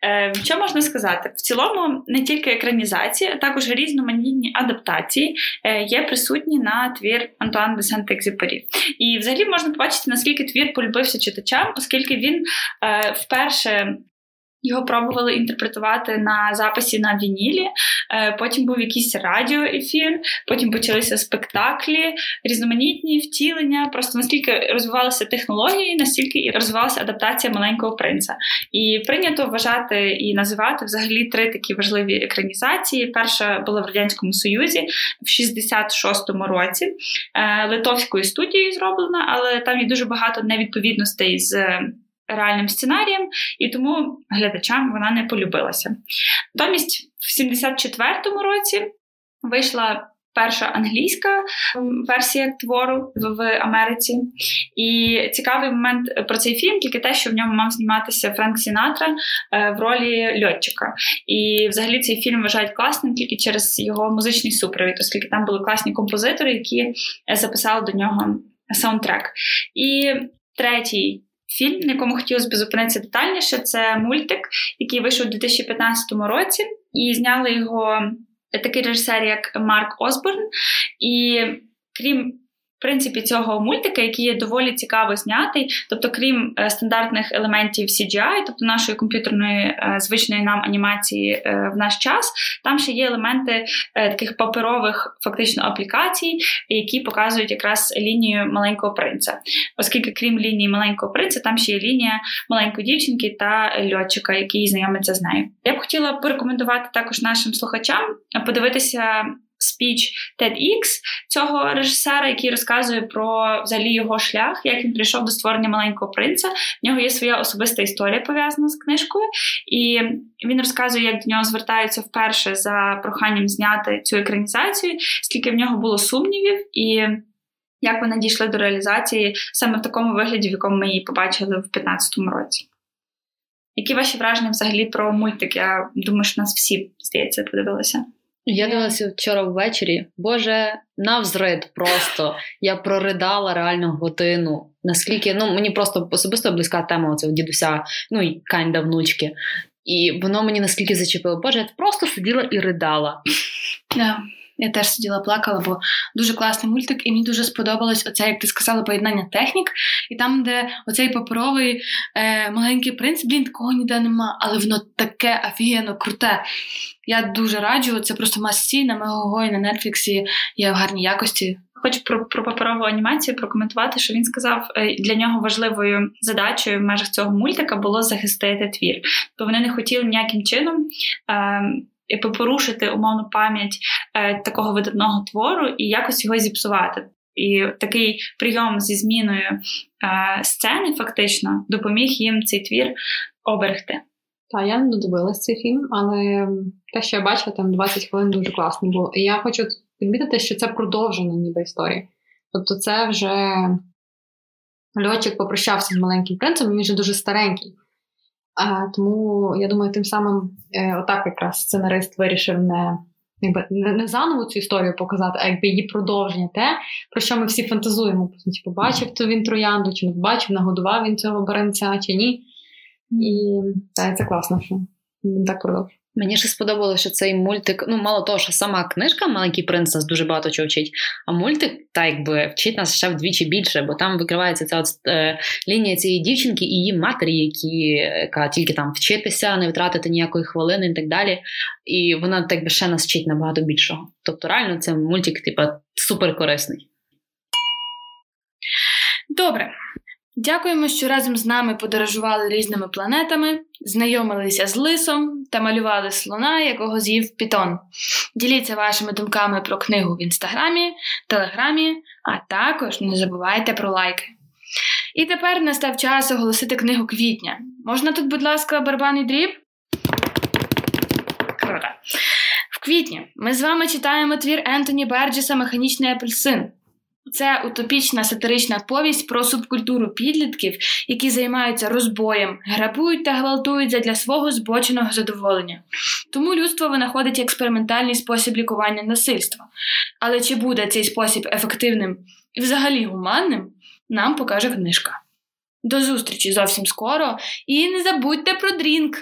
Е, що можна сказати? В цілому не тільки екранізації, а також різноманітні адаптації е, є присутні на твір Антуан де Сент-Екзюпері. І взагалі можна побачити, наскільки твір полюбився читачам, оскільки він е, вперше його пробували інтерпретувати на записі на вінілі. Е, потім був якийсь радіоефір, потім почалися спектаклі, різноманітні втілення. Просто наскільки розвивалися технології, настільки і розвивалася адаптація маленького принца. І прийнято вважати і називати взагалі три такі важливі екранізації. Перша була в радянському союзі в 66-му році е, литовською студією зроблена, але там є дуже багато невідповідностей з реальним сценарієм, і тому глядачам вона не полюбилася. Натомість, в 74-му році вийшла. Перша англійська версія твору в Америці. І цікавий момент про цей фільм тільки те, що в ньому мав зніматися Френк Сінатра е, в ролі льотчика. І взагалі цей фільм вважають класним тільки через його музичний супровід, оскільки там були класні композитори, які записали до нього саундтрек. І третій фільм, на якому хотілося б зупинитися детальніше. Це мультик, який вийшов у 2015 році, і зняли його такий режисер, як Марк Осборн. І крім принципі цього мультика, який є доволі цікаво знятий, тобто, крім е, стандартних елементів CGI, тобто нашої комп'ютерної е, звичної нам анімації е, в наш час, там ще є елементи таких паперових фактично аплікацій, які показують якраз лінію маленького принца. Оскільки, крім лінії маленького принца, там ще є лінія маленької дівчинки та льотчика, який знайомиться з нею. Я б хотіла порекомендувати також нашим слухачам подивитися спіч TEDx цього режисера, який розказує про взагалі його шлях, як він прийшов до створення маленького принца. В нього є своя особиста історія пов'язана з книжкою, і він розказує, як до нього звертаються вперше за проханням зняти цю екранізацію, скільки в нього було сумнівів і. Як вони дійшли до реалізації саме в такому вигляді, в якому ми її побачили в 2015 році? Які ваші враження взагалі про мультик? Я думаю, що нас всі, здається, подивилися. Я дивилася вчора ввечері. Боже, навзрид просто. Я проридала реально годину. Наскільки ну мені просто особисто близька тема цього дідуся, ну і каньда внучки. І воно мені наскільки зачепило. Боже, я просто сиділа і ридала. Я теж сиділа, плакала, бо дуже класний мультик, і мені дуже сподобалось оце, як ти сказала, поєднання технік. І там, де оцей паперовий е, маленький принц, блін, такого ніде нема, але воно таке офігенно круте. Я дуже раджу, це просто масці на Мегого і на Нетфліксі є в гарній якості. Хочу про про паперову анімацію прокоментувати, що він сказав, е, для нього важливою задачею в межах цього мультика було захистити твір. То вони не хотіли ніяким чином. Е, якби порушити умовну пам'ять е, такого видатного твору і якось його зіпсувати. І такий прийом зі зміною е, сцени фактично допоміг їм цей твір оберегти. Так, я не додивилась цей фільм, але те, що я бачила, там 20 хвилин дуже класно було. І я хочу відмітити, що це продовження ніби історії. Тобто, це вже льотчик попрощався з маленьким принцем, він вже дуже старенький. А, Тому я думаю, тим самим е, отак якраз сценарист вирішив не якби не, не заново цю історію показати, а якби її продовження, те, про що ми всі фантазуємо. Типу, побачив то він троянду, чи не побачив, нагодував він цього баранця, чи ні. І так, це класно, що він так продовжує. Мені ще сподобалося, що цей мультик, ну, мало того, що сама книжка Маленький принц нас дуже багато чого вчить, а мультик, так якби вчить нас ще вдвічі більше, бо там викривається ця от, е, лінія цієї дівчинки і її матері, які, яка тільки там вчитися, не втратити ніякої хвилини і так далі. І вона так би ще нас вчить набагато більшого. Тобто, реально, це мультик, типа, супер корисний. Добре. Дякуємо, що разом з нами подорожували різними планетами, знайомилися з лисом та малювали слона, якого з'їв Пітон. Діліться вашими думками про книгу в інстаграмі, телеграмі, а також не забувайте про лайки. І тепер настав час оголосити книгу квітня. Можна тут, будь ласка, барабанний дріб? Круто. В квітні ми з вами читаємо твір Ентоні Берджеса Механічний апельсин. Це утопічна сатирична повість про субкультуру підлітків, які займаються розбоєм, грабують та гвалтують задля свого збоченого задоволення. Тому людство винаходить експериментальний спосіб лікування насильства. Але чи буде цей спосіб ефективним і взагалі гуманним, нам покаже книжка. До зустрічі зовсім скоро і не забудьте про дрінк!